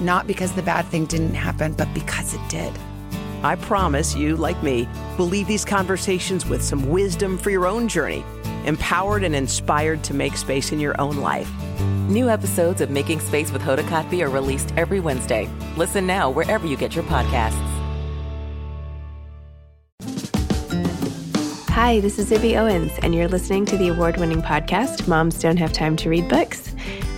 not because the bad thing didn't happen, but because it did. I promise you, like me, will leave these conversations with some wisdom for your own journey, empowered and inspired to make space in your own life. New episodes of Making Space with Hoda Kotb are released every Wednesday. Listen now wherever you get your podcasts. Hi, this is Zibby Owens, and you're listening to the award winning podcast, Moms Don't Have Time to Read Books.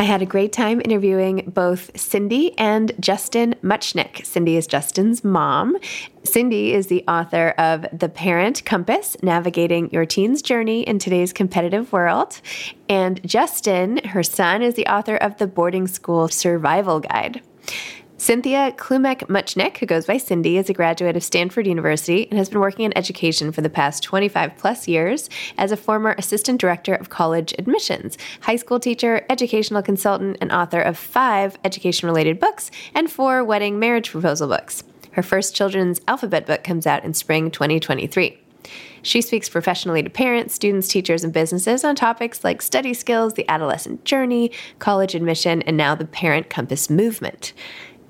I had a great time interviewing both Cindy and Justin Muchnick. Cindy is Justin's mom. Cindy is the author of The Parent Compass Navigating Your Teen's Journey in Today's Competitive World. And Justin, her son, is the author of The Boarding School Survival Guide. Cynthia Clumeck Muchnick, who goes by Cindy, is a graduate of Stanford University and has been working in education for the past 25 plus years as a former assistant director of college admissions, high school teacher, educational consultant, and author of five education related books and four wedding marriage proposal books. Her first children's alphabet book comes out in spring 2023. She speaks professionally to parents, students, teachers, and businesses on topics like study skills, the adolescent journey, college admission, and now the Parent Compass movement.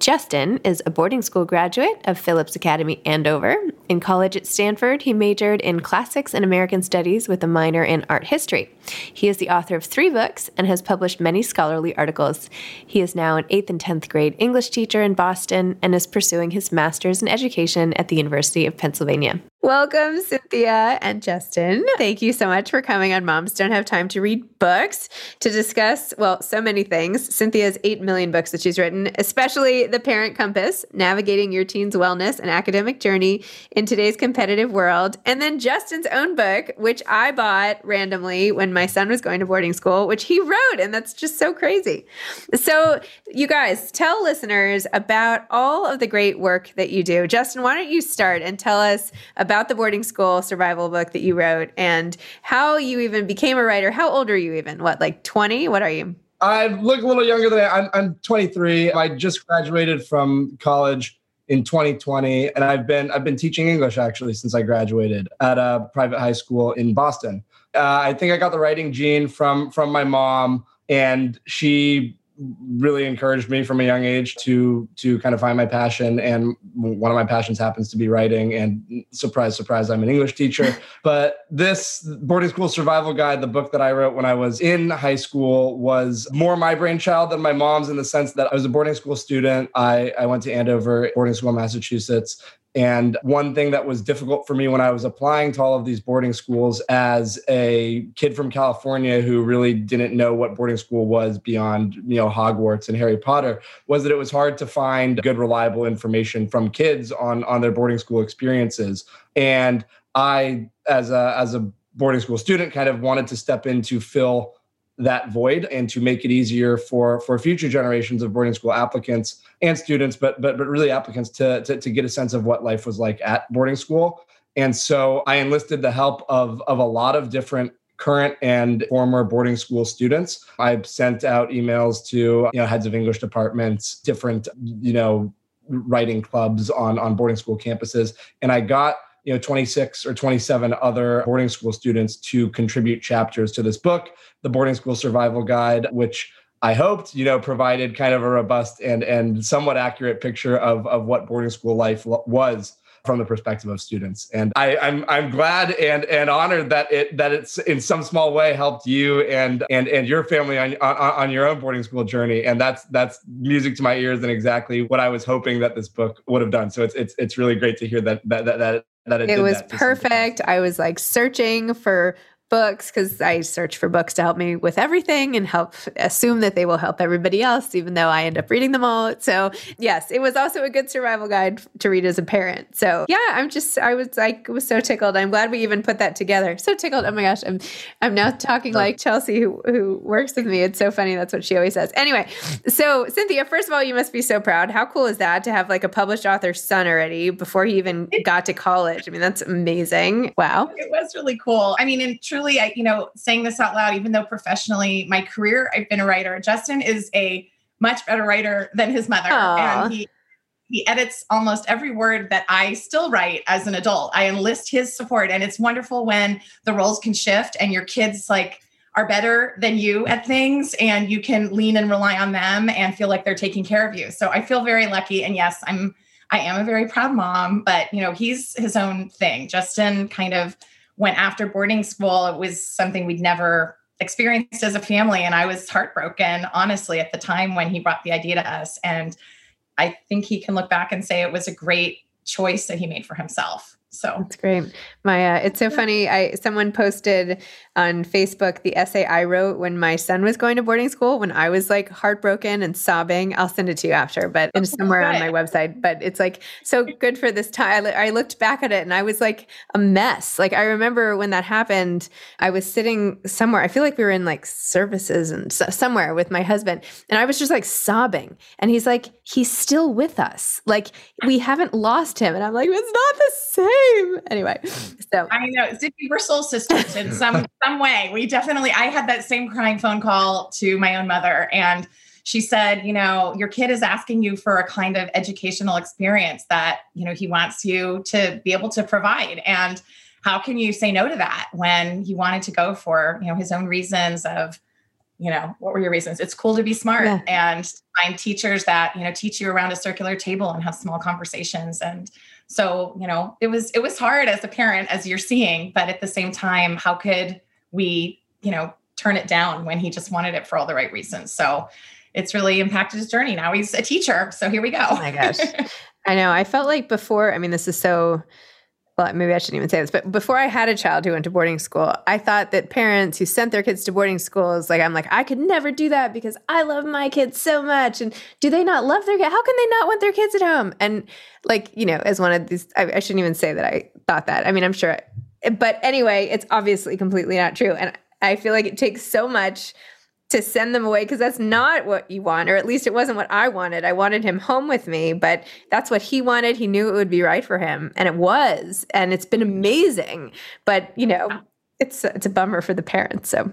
Justin is a boarding school graduate of Phillips Academy Andover. In college at Stanford, he majored in classics and American studies with a minor in art history. He is the author of three books and has published many scholarly articles. He is now an 8th and 10th grade English teacher in Boston and is pursuing his master's in education at the University of Pennsylvania. Welcome, Cynthia and Justin. Thank you so much for coming on Moms Don't Have Time to Read Books to discuss, well, so many things. Cynthia's 8 million books that she's written, especially The Parent Compass, Navigating Your Teen's Wellness and Academic Journey in Today's Competitive World. And then Justin's own book, which I bought randomly when my son was going to boarding school, which he wrote. And that's just so crazy. So, you guys, tell listeners about all of the great work that you do. Justin, why don't you start and tell us about about the boarding school survival book that you wrote and how you even became a writer. How old are you even? What, like 20? What are you? I look a little younger than I, I'm, I'm 23. I just graduated from college in 2020 and I've been I've been teaching English actually since I graduated at a private high school in Boston. Uh, I think I got the writing gene from from my mom and she really encouraged me from a young age to to kind of find my passion. And one of my passions happens to be writing. And surprise surprise i'm an english teacher. But this boarding school survival guide the book that i wrote when i was in high school was more my brainchild than my mom's in the sense that i was a boarding school student. I, I went to andover boarding school massachusetts and one thing that was difficult for me when I was applying to all of these boarding schools as a kid from California who really didn't know what boarding school was beyond, you know, Hogwarts and Harry Potter was that it was hard to find good reliable information from kids on on their boarding school experiences. And I as a as a boarding school student kind of wanted to step in to fill that void and to make it easier for for future generations of boarding school applicants and students but but but really applicants to, to to get a sense of what life was like at boarding school and so i enlisted the help of of a lot of different current and former boarding school students. I've sent out emails to you know heads of English departments, different you know writing clubs on on boarding school campuses, and I got you know 26 or 27 other boarding school students to contribute chapters to this book the boarding school survival guide which i hoped you know provided kind of a robust and and somewhat accurate picture of of what boarding school life was from the perspective of students. And I, am I'm, I'm glad and and honored that it that it's in some small way helped you and and and your family on on, on your own boarding school journey. And that's that's music to my ears and exactly what I was hoping that this book would have done. So it's it's it's really great to hear that that that, that that it, it was perfect. I was like searching for books because I search for books to help me with everything and help assume that they will help everybody else, even though I end up reading them all. So, yes, it was also a good survival guide to read as a parent. So, yeah, I'm just, I was like, was so tickled. I'm glad we even put that together. So tickled. Oh my gosh, I'm, I'm now talking like Chelsea, who, who works with me. It's so funny. That's what she always says. Anyway, so Cynthia, first of all, you must be so proud. How cool is that to have like a published author's son already before he even got to college? I mean, that's amazing. Wow. It was really cool. I mean, in truly, I, you know, saying this out loud, even though professionally, my career, I've been a writer. Justin is a much better writer than his mother. Aww. And he, he edits almost every word that I still write as an adult. I enlist his support. And it's wonderful when the roles can shift and your kids like are better than you at things and you can lean and rely on them and feel like they're taking care of you. So I feel very lucky. And yes, I'm I am a very proud mom, but you know, he's his own thing. Justin kind of went after boarding school, it was something we'd never experienced as a family. And I was heartbroken, honestly, at the time when he brought the idea to us. And I think he can look back and say it was a great choice that he made for himself. So that's great. Uh, it's so funny. I someone posted on Facebook the essay I wrote when my son was going to boarding school when I was like heartbroken and sobbing. I'll send it to you after, but it's somewhere on my website. But it's like so good for this time. I, I looked back at it and I was like a mess. Like I remember when that happened, I was sitting somewhere. I feel like we were in like services and so, somewhere with my husband, and I was just like sobbing. And he's like, he's still with us. Like we haven't lost him. And I'm like, it's not the same. Anyway, so I know Zibby, we're soul sisters in some some way. We definitely, I had that same crying phone call to my own mother. And she said, you know, your kid is asking you for a kind of educational experience that, you know, he wants you to be able to provide. And how can you say no to that when he wanted to go for, you know, his own reasons of, you know, what were your reasons? It's cool to be smart yeah. and find teachers that, you know, teach you around a circular table and have small conversations. And so, you know, it was, it was hard as a parent, as you're seeing, but at the same time, how could, we, you know, turn it down when he just wanted it for all the right reasons. So it's really impacted his journey. Now he's a teacher. So here we go. Oh my gosh. I know. I felt like before, I mean, this is so well, maybe I shouldn't even say this, but before I had a child who went to boarding school, I thought that parents who sent their kids to boarding schools, like, I'm like, I could never do that because I love my kids so much. And do they not love their kid? How can they not want their kids at home? And like, you know, as one of these, I, I shouldn't even say that I thought that. I mean, I'm sure but anyway, it's obviously completely not true. And I feel like it takes so much to send them away because that's not what you want, or at least it wasn't what I wanted. I wanted him home with me, but that's what he wanted. He knew it would be right for him, and it was, and it's been amazing. But you know, it's it's a bummer for the parents. So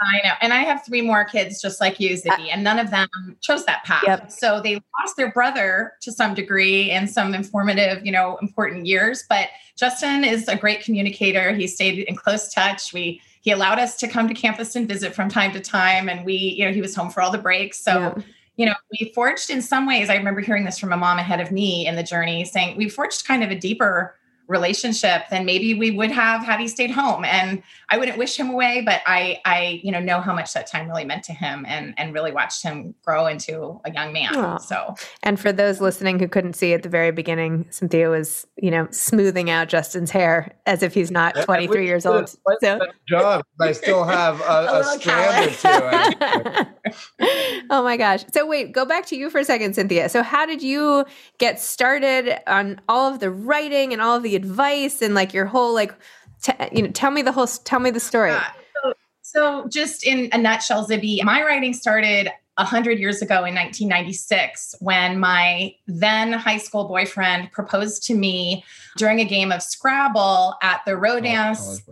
I know. And I have three more kids just like you, Zibby, and none of them chose that path. Yep. So they lost their brother to some degree in some informative, you know, important years. But Justin is a great communicator. He stayed in close touch. We he allowed us to come to campus and visit from time to time. And we, you know, he was home for all the breaks. So yeah. you know, we forged in some ways. I remember hearing this from a mom ahead of me in the journey saying we forged kind of a deeper relationship than maybe we would have had he stayed home. And i wouldn't wish him away but i i you know know how much that time really meant to him and and really watched him grow into a young man. Aww. so and for those listening who couldn't see at the very beginning cynthia was you know smoothing out justin's hair as if he's not 23 years old. so job i still have a, a, a strand or two oh my gosh. So wait go back to you for a second cynthia. So how did you get started on all of the writing and all of the advice and like your whole like t- you know tell me the whole tell me the story uh, so, so just in a nutshell zibby my writing started 100 years ago in 1996 when my then high school boyfriend proposed to me during a game of Scrabble at the Rodin's.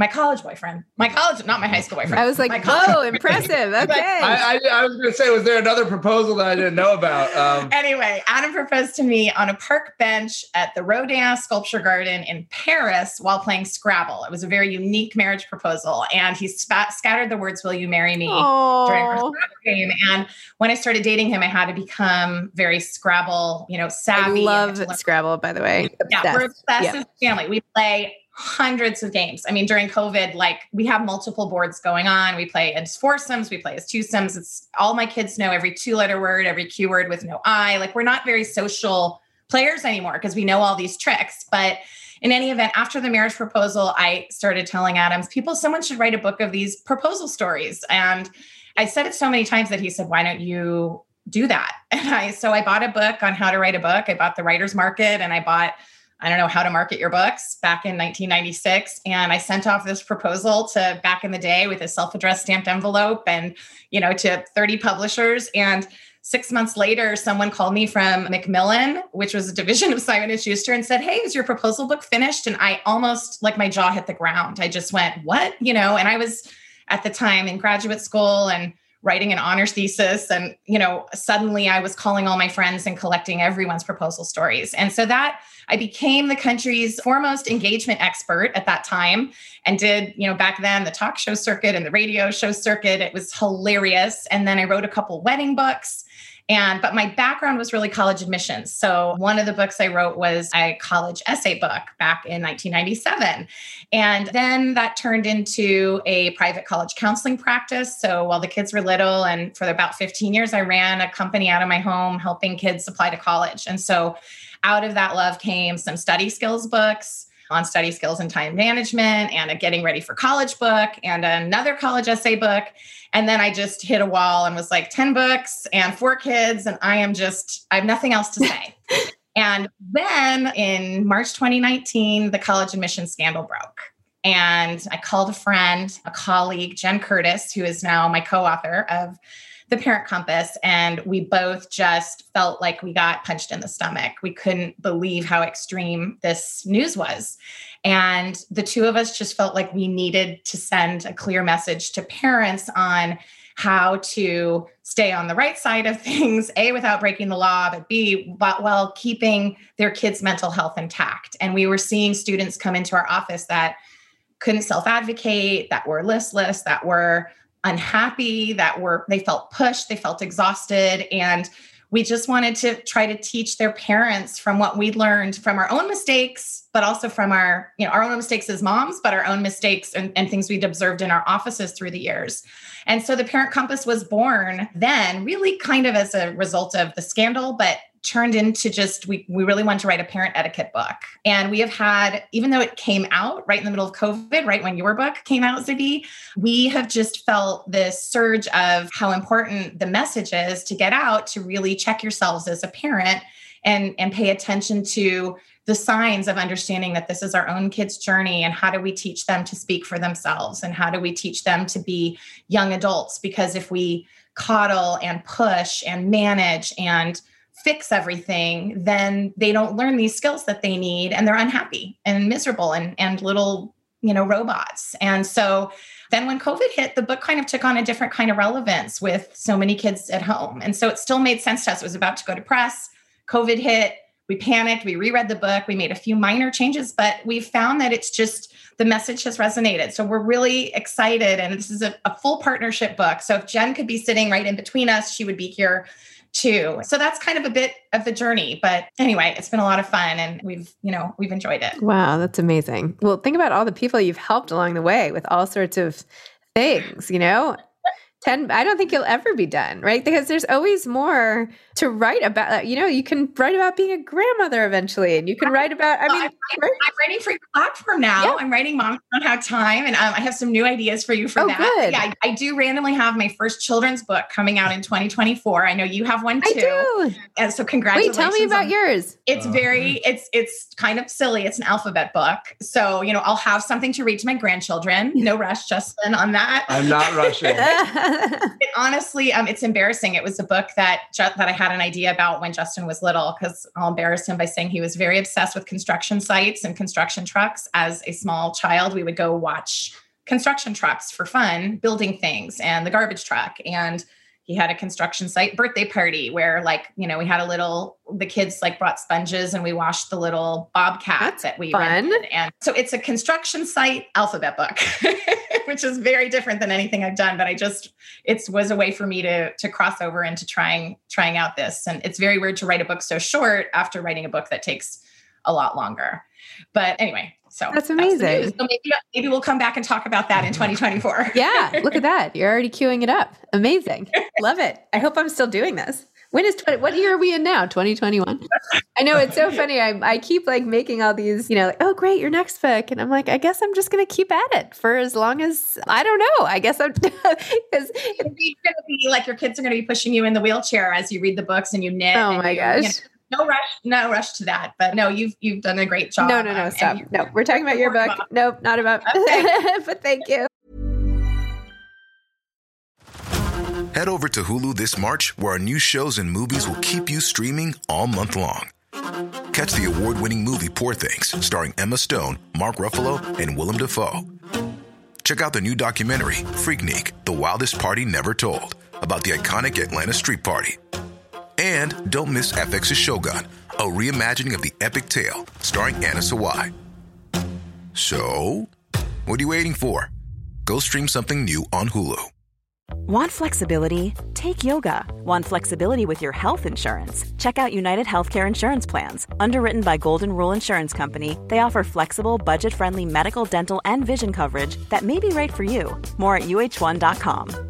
Oh, my college boyfriend. My college, not my high school boyfriend. I was like, My college impressive. Okay. I, I, I was going to say, was there another proposal that I didn't know about? Um, Anyway, Adam proposed to me on a park bench at the Rodin Sculpture Garden in Paris while playing Scrabble. It was a very unique marriage proposal, and he spat, scattered the words "Will you marry me?" during our Oh, Scrabble game. And when I started dating him, I had to become very Scrabble, you know, I savvy. love and had to learn- Scrabble, by the way. Yeah, we're Obsessed. obsessed Yeah. as a family. We play hundreds of games. I mean, during COVID, like we have multiple boards going on. We play as foursomes, we play as twosomes. It's all my kids know every two letter word, every Q word with no I. Like we're not very social players anymore because we know all these tricks. But in any event, after the marriage proposal, I started telling Adams, people, someone should write a book of these proposal stories. And I said it so many times that he said, why don't you do that? And I, so I bought a book on how to write a book. I bought the writer's market and I bought I don't know how to market your books back in 1996. And I sent off this proposal to back in the day with a self-addressed stamped envelope and, you know, to 30 publishers. And six months later, someone called me from Macmillan, which was a division of Simon and Schuster, and said, Hey, is your proposal book finished? And I almost like my jaw hit the ground. I just went, What? You know, and I was at the time in graduate school and writing an honors thesis and you know suddenly i was calling all my friends and collecting everyone's proposal stories and so that i became the country's foremost engagement expert at that time and did you know back then the talk show circuit and the radio show circuit. It was hilarious. And then i wrote a couple wedding books. And but my background was really college admissions. So one of the books i wrote was a college essay book back in 1997 and then that turned into a private college counseling practice. So while the kids were little, and for about 15 years, I ran a company out of my home helping kids apply to college. And so out of that love came some study skills books on study skills and time management, and a getting ready for college book, and another college essay book. And then I just hit a wall and was like 10 books and four kids. And I am just, I have nothing else to say. And then in March 2019, the college admission scandal broke. And I called a friend, a colleague, Jen Curtis, who is now my co author of The Parent Compass. And we both just felt like we got punched in the stomach. We couldn't believe how extreme this news was. And the two of us just felt like we needed to send a clear message to parents on how to stay on the right side of things, A, without breaking the law, but B, but while keeping their kids' mental health intact. And we were seeing students come into our office that couldn't self advocate, that were listless, that were unhappy, that were, they felt pushed, they felt exhausted. And we just wanted to try to teach their parents from what we learned from our own mistakes, but also from our, you know, our own mistakes as moms, but our own mistakes and, and things we'd observed in our offices through the years. And so the Parent Compass was born then, really kind of as a result of the scandal, but turned into just we we really wanted to write a parent etiquette book. And we have had, even though it came out right in the middle of COVID, right when your book came out, Zibby, we have just felt this surge of how important the message is to get out to really check yourselves as a parent and and pay attention to the signs of understanding that this is our own kids journey and how do we teach them to speak for themselves and how do we teach them to be young adults because if we coddle and push and manage and fix everything then they don't learn these skills that they need and they're unhappy and miserable and and little you know robots. And so then when covid hit the book kind of took on a different kind of relevance with so many kids at home. And so it still made sense to us. It was about to go to press. Covid hit. We panicked. We reread the book. We made a few minor changes but we found that it's just the message has resonated. So we're really excited and this is a, a full partnership book. So if jen could be sitting right in between us she would be here too. So that's kind of a bit of the journey. But anyway, it's been a lot of fun and we've, you know, we've enjoyed it. Wow, that's amazing. Well, think about all the people you've helped along the way with all sorts of things, you know? 10 I don't think you'll ever be done, right? Because there's always more to write about. You know, you can write about being a grandmother eventually and you can write about I mean, I'm, writing, I'm writing for your platform now. Yeah. I'm writing Moms Don't Have Time, and um, I have some new ideas for you for Oh, that. good. Yeah, I, I do randomly have my first children's book coming out in 2024. I know you have one too I too. do. And so congratulations Wait, congratulations. tell me about on- yours. It's Oh, very, it's it's kind of silly. It's an alphabet book, so you know I'll have something to read to my grandchildren. No rush, Justin, on that. I'm not rushing. it honestly, um, it's embarrassing. It was a book that that I had an idea about when Justin was little, because I'll embarrass him by saying he was very obsessed with construction sites and construction trucks. As a small child, we would go watch construction trucks for fun, building things, and the garbage truck, and he had a construction site birthday party where like you know we had a little the kids like brought sponges and we washed the little bobcat That's that we fun. rented and so it's a construction site alphabet book which is very different than anything i've done but i just it was a way for me to to cross over into trying trying out this and it's very weird to write a book so short after writing a book that takes a lot longer but anyway so That's amazing. news. so maybe maybe we'll come back and talk about that in mm-hmm. 2024 yeah, look at that. You're already queuing it up. Amazing. Love it. I hope I'm still doing this. When is 20, what year are we in now? 2021. I know it's so funny. I, I keep like making all these, you know, like, oh, great, your next book. And I'm like, I guess I'm just going to keep at it for as long as I don't know. I guess I'm because It's going to be like your kids are going to be pushing you in the wheelchair as you read the books and you knit. Oh my gosh. You know, no rush, no rush to that. But no, you've you've done a great job. no, no, no, um, stop. No, we're talking about your book. Nope, not about. Okay. but thank you. Head over to Hulu this March, where our new shows and movies will keep you streaming all month long. Catch the award winning movie Poor Things, starring Emma Stone, Mark Ruffalo, and Willem Dafoe. Check out the new documentary, Freaknik The Wildest Party Never Told, about the iconic Atlanta Street Party. And don't miss FX's Shogun, a reimagining of the epic tale, starring Anna Sawai. So, what are you waiting for? Go stream something new on Hulu. Want flexibility? Take yoga. Want flexibility with your health insurance? Check out United Healthcare Insurance Plans. Underwritten by Golden Rule Insurance Company, they offer flexible, budget friendly medical, dental, and vision coverage that may be right for you. More at uhone.com.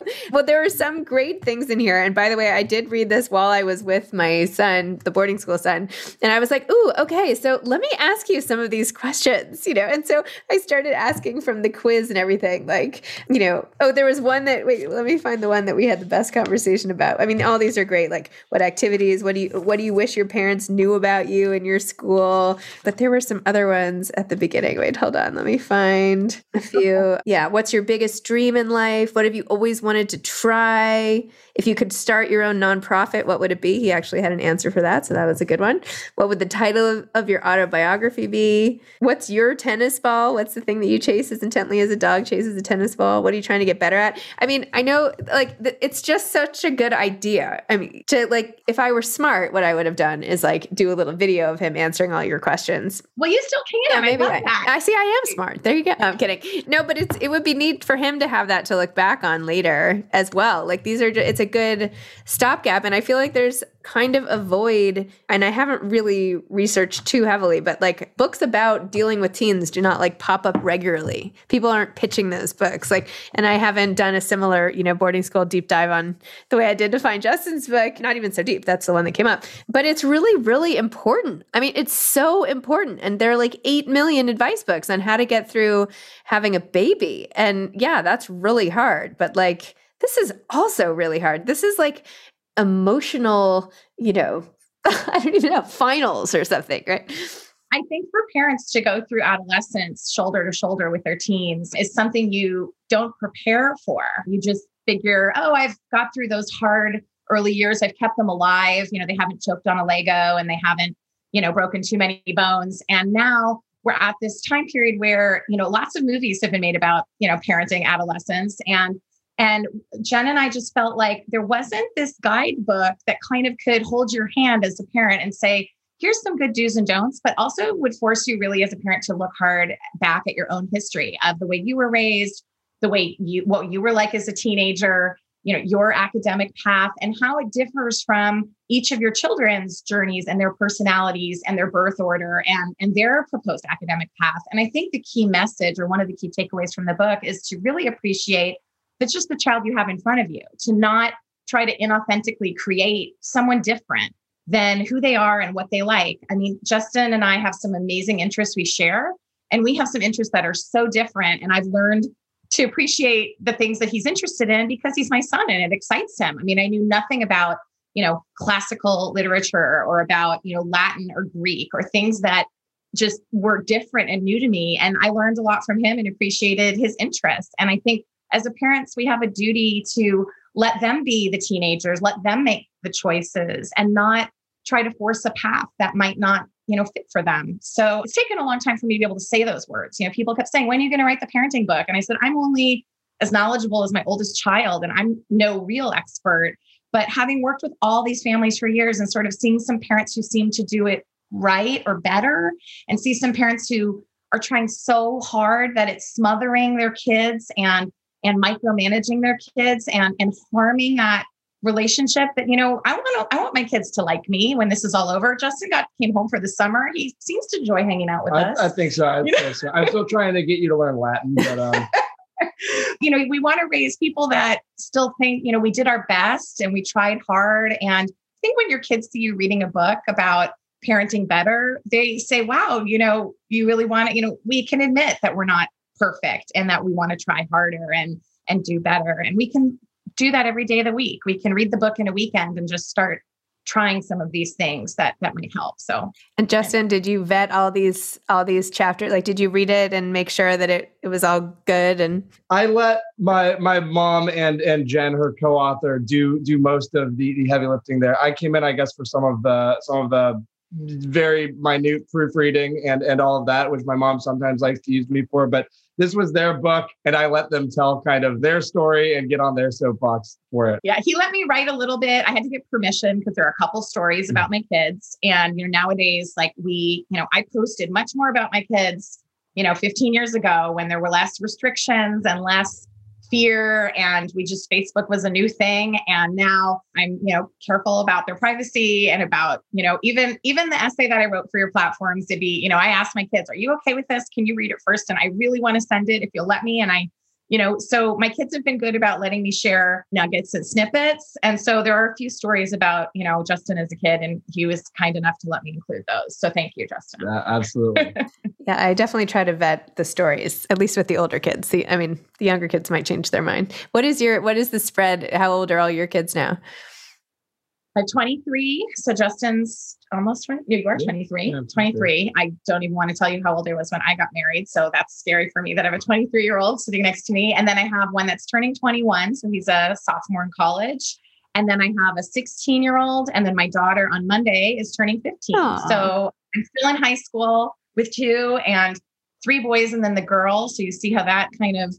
Well, there were some great things in here. And by the way, I did read this while I was with my son, the boarding school son. And I was like, ooh, okay, so let me ask you some of these questions, you know? And so I started asking from the quiz and everything, like, you know, oh, there was one that, wait, let me find the one that we had the best conversation about. I mean, all these are great. Like, what activities, what do you, what do you wish your parents knew about you and your school? But there were some other ones at the beginning. Wait, hold on. Let me find a few. Yeah. What's your biggest dream in life? What have you always wanted to try? If you could start your own nonprofit, what would it be? He actually had an answer for that. So that was a good one. What would the title of, of your autobiography be? What's your tennis ball? What's the thing that you chase as intently as a dog chases a tennis ball? What are you trying to get better at? I mean, I know like th- it's just such a good idea. I mean, to like, if I were smart, what I would have done is like do a little video of him answering all your questions. Well, you still can. Yeah, maybe I, I. I see. I am smart. There you go. No, I'm kidding. No, but it's it would be neat for him to have that to look back on later as well. Like these are, ju- it's a good stopgap, and I feel like there's kind of a void. And I haven't really researched too heavily, but like books about dealing with teens do not like pop up regularly. People aren't pitching those books. Like, and I haven't done a similar, you know, boarding school deep dive on the way I did to find Justin's book. Not even so deep. That's the one that came up. But it's really, really important. I mean, it's so important. And there are like 8 million advice books on how to get through having a baby. And yeah, that's really hard. But like, this is also really hard. This is like emotional, you know, I don't even know, finals or something, right? I think for parents to go through adolescence shoulder to shoulder with their teens is something you don't prepare for. You just figure, oh, I've got through those hard early years. I've kept them alive. You know, they haven't choked on a Lego and they haven't, you know, broken too many bones. And now we're at this time period where, you know, lots of movies have been made about, you know, parenting adolescents. And and Jen and I just felt like there wasn't this guidebook that kind of could hold your hand as a parent and say, here's some good do's and don'ts, but also would force you really as a parent to look hard back at your own history of the way you were raised, the way you what you were like as a teenager, you know, your academic path and how it differs from each of your children's journeys and their personalities and their birth order and and their proposed academic path. And I think the key message or one of the key takeaways from the book is to really appreciate that's just the child you have in front of you, to not try to inauthentically create someone different than who they are and what they like. I mean, Justin and I have some amazing interests we share, and we have some interests that are so different. And I've learned to appreciate the things that he's interested in because he's my son and it excites him. I mean, I knew nothing about, you know, classical literature or about, you know, Latin or Greek or things that just were different and new to me. And I learned a lot from him and appreciated his interests. And I think as a parents, we have a duty to let them be the teenagers, let them make the choices and not try to force a path that might not you know fit for them. So it's taken a long time for me to be able to say those words. You know people kept saying when are you going to write the parenting book? And i said i'm only as knowledgeable as my oldest child and i'm no real expert. But having worked with all these families for years and sort of seeing some parents who seem to do it right or better and see some parents who are trying so hard that it's smothering their kids and and micromanaging their kids and and harming that relationship that you know i want to i want my kids to like me when this is all over justin got came home for the summer he seems to enjoy hanging out with I, us I think so. I think so. I'm still trying to get you to learn Latin, but um, you know we want to raise people that still think you know we did our best and we tried hard and i think when your kids see you reading a book about parenting better they say wow you know you really want to you know we can admit that we're not perfect and that we want to try harder and and do better and we can do that every day of the week. We can read the book in a weekend and just start trying some of these things that that might help. So And Justin, did you vet all these all these chapters? Like did you read it and make sure that it, it was all good and I let my my mom and and Jen, her co-author, do do most of the, the heavy lifting there. I came in, I guess, for some of the some of the very minute proofreading and and all of that, which my mom sometimes likes to use me for. But this was their book, and I let them tell kind of their story and get on their soapbox for it. Yeah, he let me write a little bit. I had to get permission because there are a couple stories about my kids, and you know nowadays, like we, you know, I posted much more about my kids, you know, 15 years ago when there were less restrictions and less fear and we just facebook was a new thing and now i'm you know careful about their privacy and about you know even even the essay that i wrote for your platforms to be you know i asked my kids are you okay with this? Can you read it first? And i really want to send it if you'll let me and i you know so my kids have been good about letting me share nuggets and snippets and so there are a few stories about you know justin as a kid and he was kind enough to let me include those so thank you justin Yeah, absolutely. Yeah, I definitely try to vet the stories, at least with the older kids. The, I mean, the younger kids might change their mind. What is your what is the spread? How old are all your kids now? I'm 23. So Justin's almost 20. You are 23. yeah, I'm 23. I don't even want to tell you how old I was when I got married. So that's scary for me that I have a 23 year old sitting next to me. And then I have one that's turning 21. So he's a sophomore in college. And then I have a 16 year old. And then my daughter on Monday is turning 15. Aw. So I'm still in high school with two and three boys and then the girl. So you see how that kind of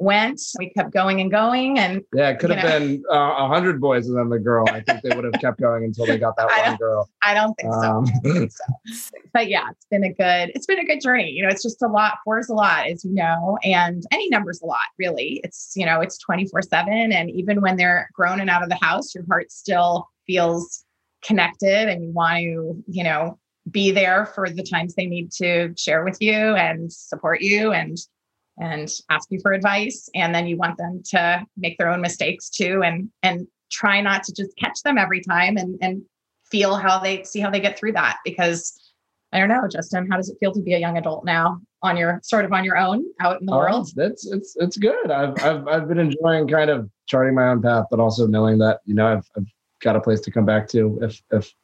went. We kept going and going. And Yeah, it could have know. been uh, a hundred boys and then the girl. I think they would have kept going until they got that one girl. I don't think so. Um, I don't think so. But yeah, it's been a good, it's been a good journey. You know, it's just a lot, four is a lot, as you know, and any number's a lot, really. It's, you know, it's 24 seven. And even when they're grown and out of the house, your heart still feels connected and you want to, you know, be there for the times they need to share with you and support you and and ask you for advice and then you want them to make their own mistakes too and and try not to just catch them every time and and feel how they see how they get through that because I don't know, Justin, how does it feel to be a young adult now on your sort of on your own out in the Oh, world? That's it's it's good. I've I've I've been enjoying kind of charting my own path, but also knowing that you know I've I've got a place to come back to if if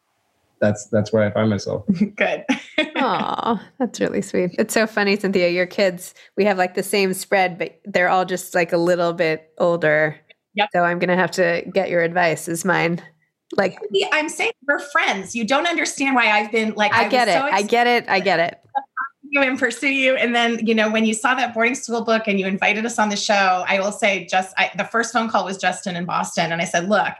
that's that's where I find myself. Good. Oh, that's really sweet. It's so funny, Cynthia. Your kids, we have like the same spread, but they're all just like a little bit older Yep. So I'm going to have to get your advice is mine. Like I'm saying we're friends. You don't understand why I've been like I, I get it. So I get it. I get it. You and pursue you, and then you know when you saw that boarding school book and you invited us on the show. I will say, just I, the first phone call was Justin in Boston, and I said, "Look,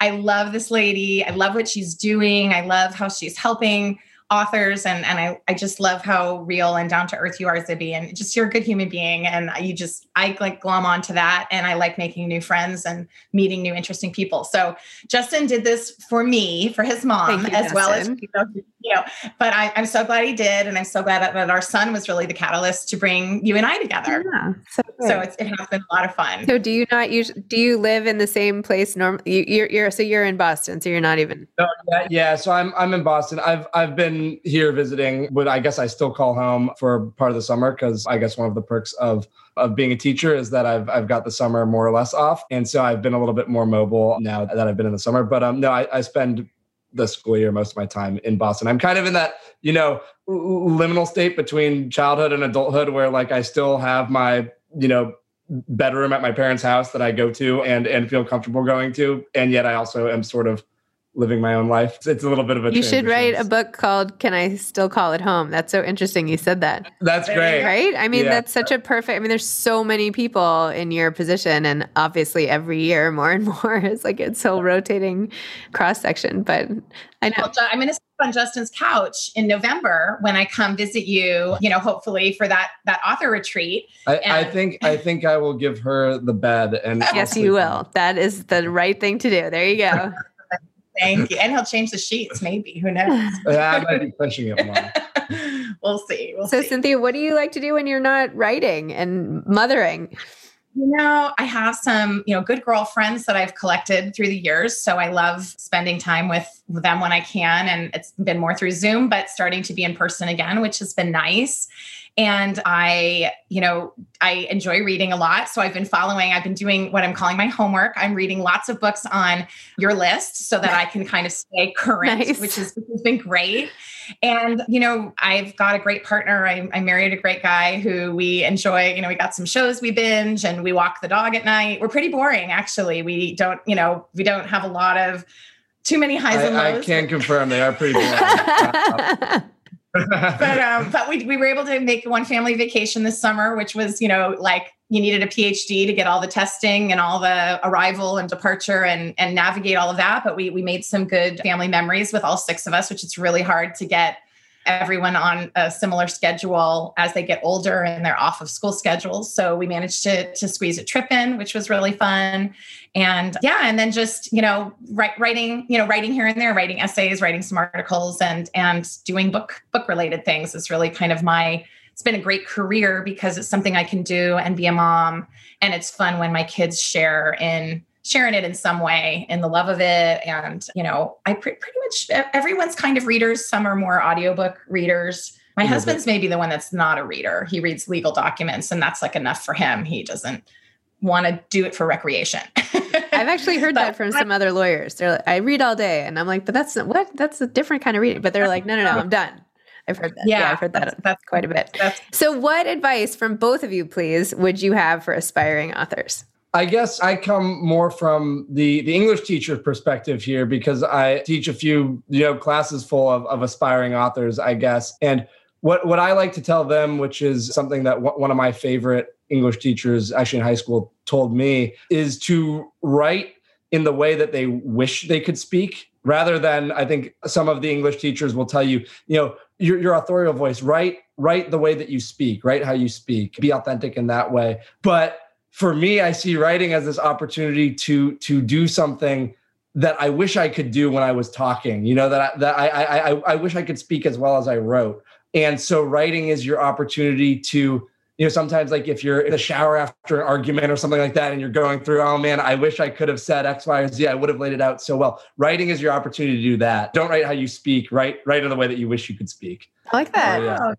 I love this lady. I love what she's doing. I love how she's helping authors and and I, I just love how real and down to earth you are Zibby and just you're a good human being and you just I like glom onto that and I like making new friends and meeting new interesting people. So Justin did this for me for his mom you, as Justin. well as you. Know, but I, am so glad he did and I'm so glad that, that, our son was really the catalyst to bring you and I together. Yeah, so, so it has been a lot of fun. So do you not use do you live in the same place norm you, you're, you're so you're in Boston so you're not even no, yeah, yeah so I'm I'm in Boston. I've I've been here visiting, but I guess I still call home for part of the summer because I guess one of the perks of of being a teacher is that I've I've got the summer more or less off, and so I've been a little bit more mobile now that I've been in the summer. But um, no, I, I spend the school year most of my time in Boston. I'm kind of in that you know liminal state between childhood and adulthood where like I still have my you know bedroom at my parents' house that I go to and and feel comfortable going to, and yet I also am sort of living my own life. It's a little bit of a. You should write a book called "Can I Still Call It Home?" That's so interesting. You said that. That's great, right? I mean, yeah. that's such a perfect. I mean, there's so many people in your position, and obviously every year more and more. It's like it's so rotating cross section. But I know. Well, I'm going to sit on Justin's couch in November when I come visit you. You know, hopefully for that that author retreat. I, and- I think I think I will give her the bed, and yes, you will. That is the right thing to do. There you go. Thank you. And he'll change the sheets, maybe. Who knows? yeah, I might be pushing it more. we'll see. We'll so, see. Cynthia, what do you like to do when you're not writing and mothering? You know, I have some, you know, good girlfriends that I've collected through the years. So I love spending time with them when I can. And it's been more through Zoom, but starting to be in person again, which has been nice. And I, you know, I enjoy reading a lot. So I've been following, I've been doing what I'm calling my homework. I'm reading lots of books on your list so that I can kind of stay current, nice. which, is, which has been great. And, you know, I've got a great partner. I, I married a great guy who we enjoy. You know, we got some shows we binge and we walk the dog at night. We're pretty boring, actually. We don't, you know, we don't have a lot of too many highs I, and lows. I can confirm they are pretty boring. Uh, but um, but we we were able to make one family vacation this summer, which was you know like you needed a PhD to get all the testing and all the arrival and departure and and navigate all of that. But we we made some good family memories with all six of us, which it's really hard to get everyone on a similar schedule as they get older and they're off of school schedules. So we managed to, to squeeze a trip in, which was really fun. And yeah, and then just, you know, write, writing, you know, writing here and there, writing essays, writing some articles and, and doing book, book related things is really kind of my, it's been a great career because it's something I can do and be a mom. And it's fun when my kids share in sharing it in some way in the love of it. And you know i pre- pretty much everyone's kind of readers. Some are more audiobook readers. My mm-hmm. husband's maybe the one that's not a reader. He reads legal documents and that's like enough for him. He doesn't want to do it for recreation. I've actually heard that from some other lawyers. They're like i read all day. And i'm like but that's what? That's a different kind of reading. But they're like no no no i'm done. I've heard that. Yeah, yeah I've heard that. That's, that's quite a bit. So, what advice from both of you, please, would you have for aspiring authors? I guess I come more from the the English teacher perspective here because I teach a few you know classes full of, of aspiring authors, I guess. And what what I like to tell them, which is something that w- one of my favorite English teachers actually in high school told me, is to write in the way that they wish they could speak rather than I think some of the English teachers will tell you, you know, your, your authorial voice, write, write the way that you speak, write how you speak, be authentic in that way. But for me, I see writing as this opportunity to to do something that I wish I could do when I was talking. You know that I, that I, I I wish I could speak as well as I wrote. And so writing is your opportunity to you know sometimes like if you're in the shower after an argument or something like that and you're going through oh man i wish i could have said x y or z i would have laid it out so well writing is your opportunity to do that don't write how you speak write write in the way that you wish you could speak i like that oh, yeah.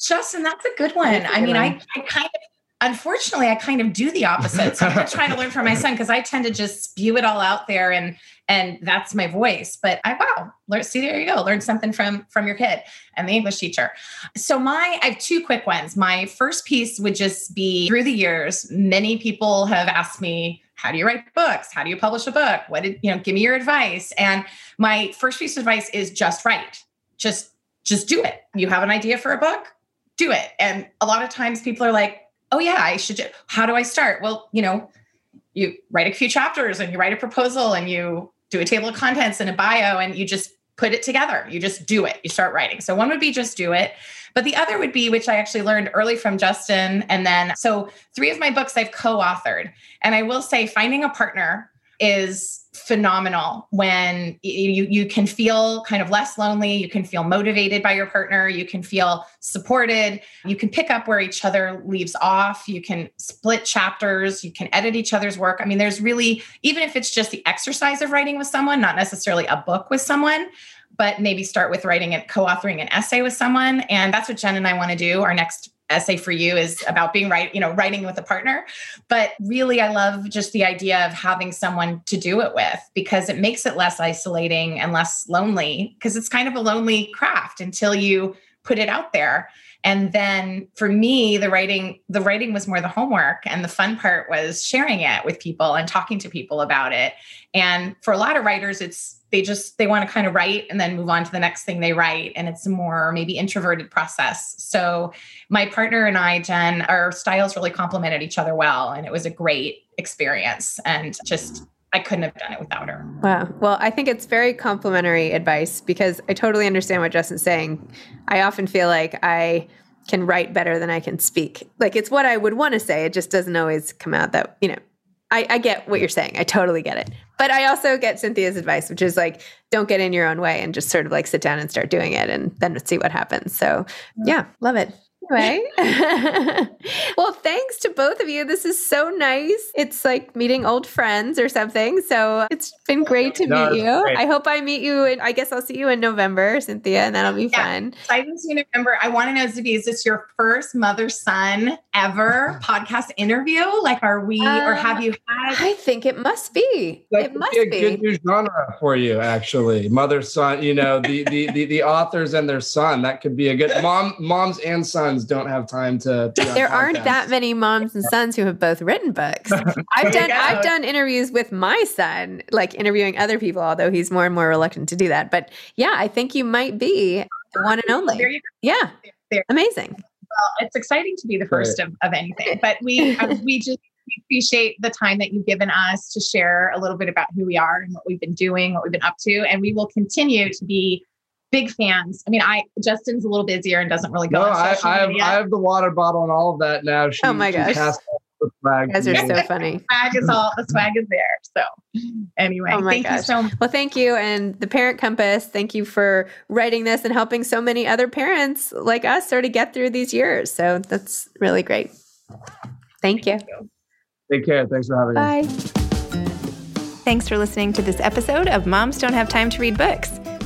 justin that's a good one i mean I, I kind of unfortunately i kind of do the opposite. So i'm trying to learn from my son because i tend to just spew it all out there and and that's my voice. But i wow learn see there you go learn something from from your kid and the english teacher. So my i have two quick ones. My first piece would just be through the years many people have asked me how do you write books? How do you publish a book? What did you know give me your advice? And my first piece of advice is just write. Just just do it. You have an idea for a book? Do it. And a lot of times people are like oh yeah i should how do i start well you know you write a few chapters and you write a proposal and you do a table of contents and a bio and you just put it together. You just do it. You start writing. So one would be just do it. But the other would be, which I actually learned early from Justin. And then, so three of my books I've co authored. And I will say, finding a partner is phenomenal when you you can feel kind of less lonely you can feel motivated by your partner you can feel supported you can pick up where each other leaves off you can split chapters you can edit each other's work. I mean there's really even if it's just the exercise of writing with someone not necessarily a book with someone but maybe start with writing and co-authoring an essay with someone. And that's what jen and i want to do our next essay for you is about being right you know writing with a partner. But really i love just the idea of having someone to do it with because it makes it less isolating and less lonely because it's kind of a lonely craft until you put it out there. And then for me the writing the writing was more the homework and the fun part was sharing it with people and talking to people about it. And for a lot of writers it's they just they want to kind of write and then move on to the next thing they write and it's a more maybe introverted process so my partner and i jen our styles really complemented each other well and it was a great experience and just I couldn't have done it without her. Wow. Well, I think it's very complimentary advice because I totally understand what Justin's saying. I often feel like I can write better than I can speak. Like it's what I would want to say. It just doesn't always come out that, you know, I, I, get what you're saying. I totally get it. But I also get Cynthia's advice, which is like, don't get in your own way and just sort of like sit down and start doing it and then see what happens. So, yeah, love it. Anyway, well, thanks to both of you. This is so nice. It's like meeting old friends or something. So it's been great to no, meet you. Great. I hope I meet you. And I guess I'll see you in November, Cynthia, and that'll be yeah, fun. Exciting to see you in November. I want to know, Zibby, is this your first mother son ever podcast interview? Like, are we, uh, or have you had? I think it must be. That it must be a be. good new genre for you, actually. Mother son. You know, the the the, the authors and their son. That could be a good mom, moms and sons don't have time to. there aren't that many moms and sons who have both written books. I've done I've done interviews with my son, like interviewing other people, although he's more and more reluctant to do that. But yeah, I think you might be the one and only. There you go. Yeah, there. amazing. Well, it's exciting to be the first of, of anything, but we uh, we just appreciate the time that you've given us to share a little bit about who we are and what we've been doing, what we've been up to, and we will continue to be big fans. I mean, I Justin's a little busier and doesn't really go. No, I, I, have I have the water bottle and all of that now. She, oh my gosh. The swag. You guys are so funny. the swag is all the swag is there. So anyway, oh thank gosh. you so much. Well, thank you. And the Parent Compass, thank you for writing this and helping so many other parents like us sort of get through these years. So that's really great. Thank you. You. Take care. Thanks for having Bye. me. Bye. Thanks for listening to this episode of Moms Don't Have Time to Read Books.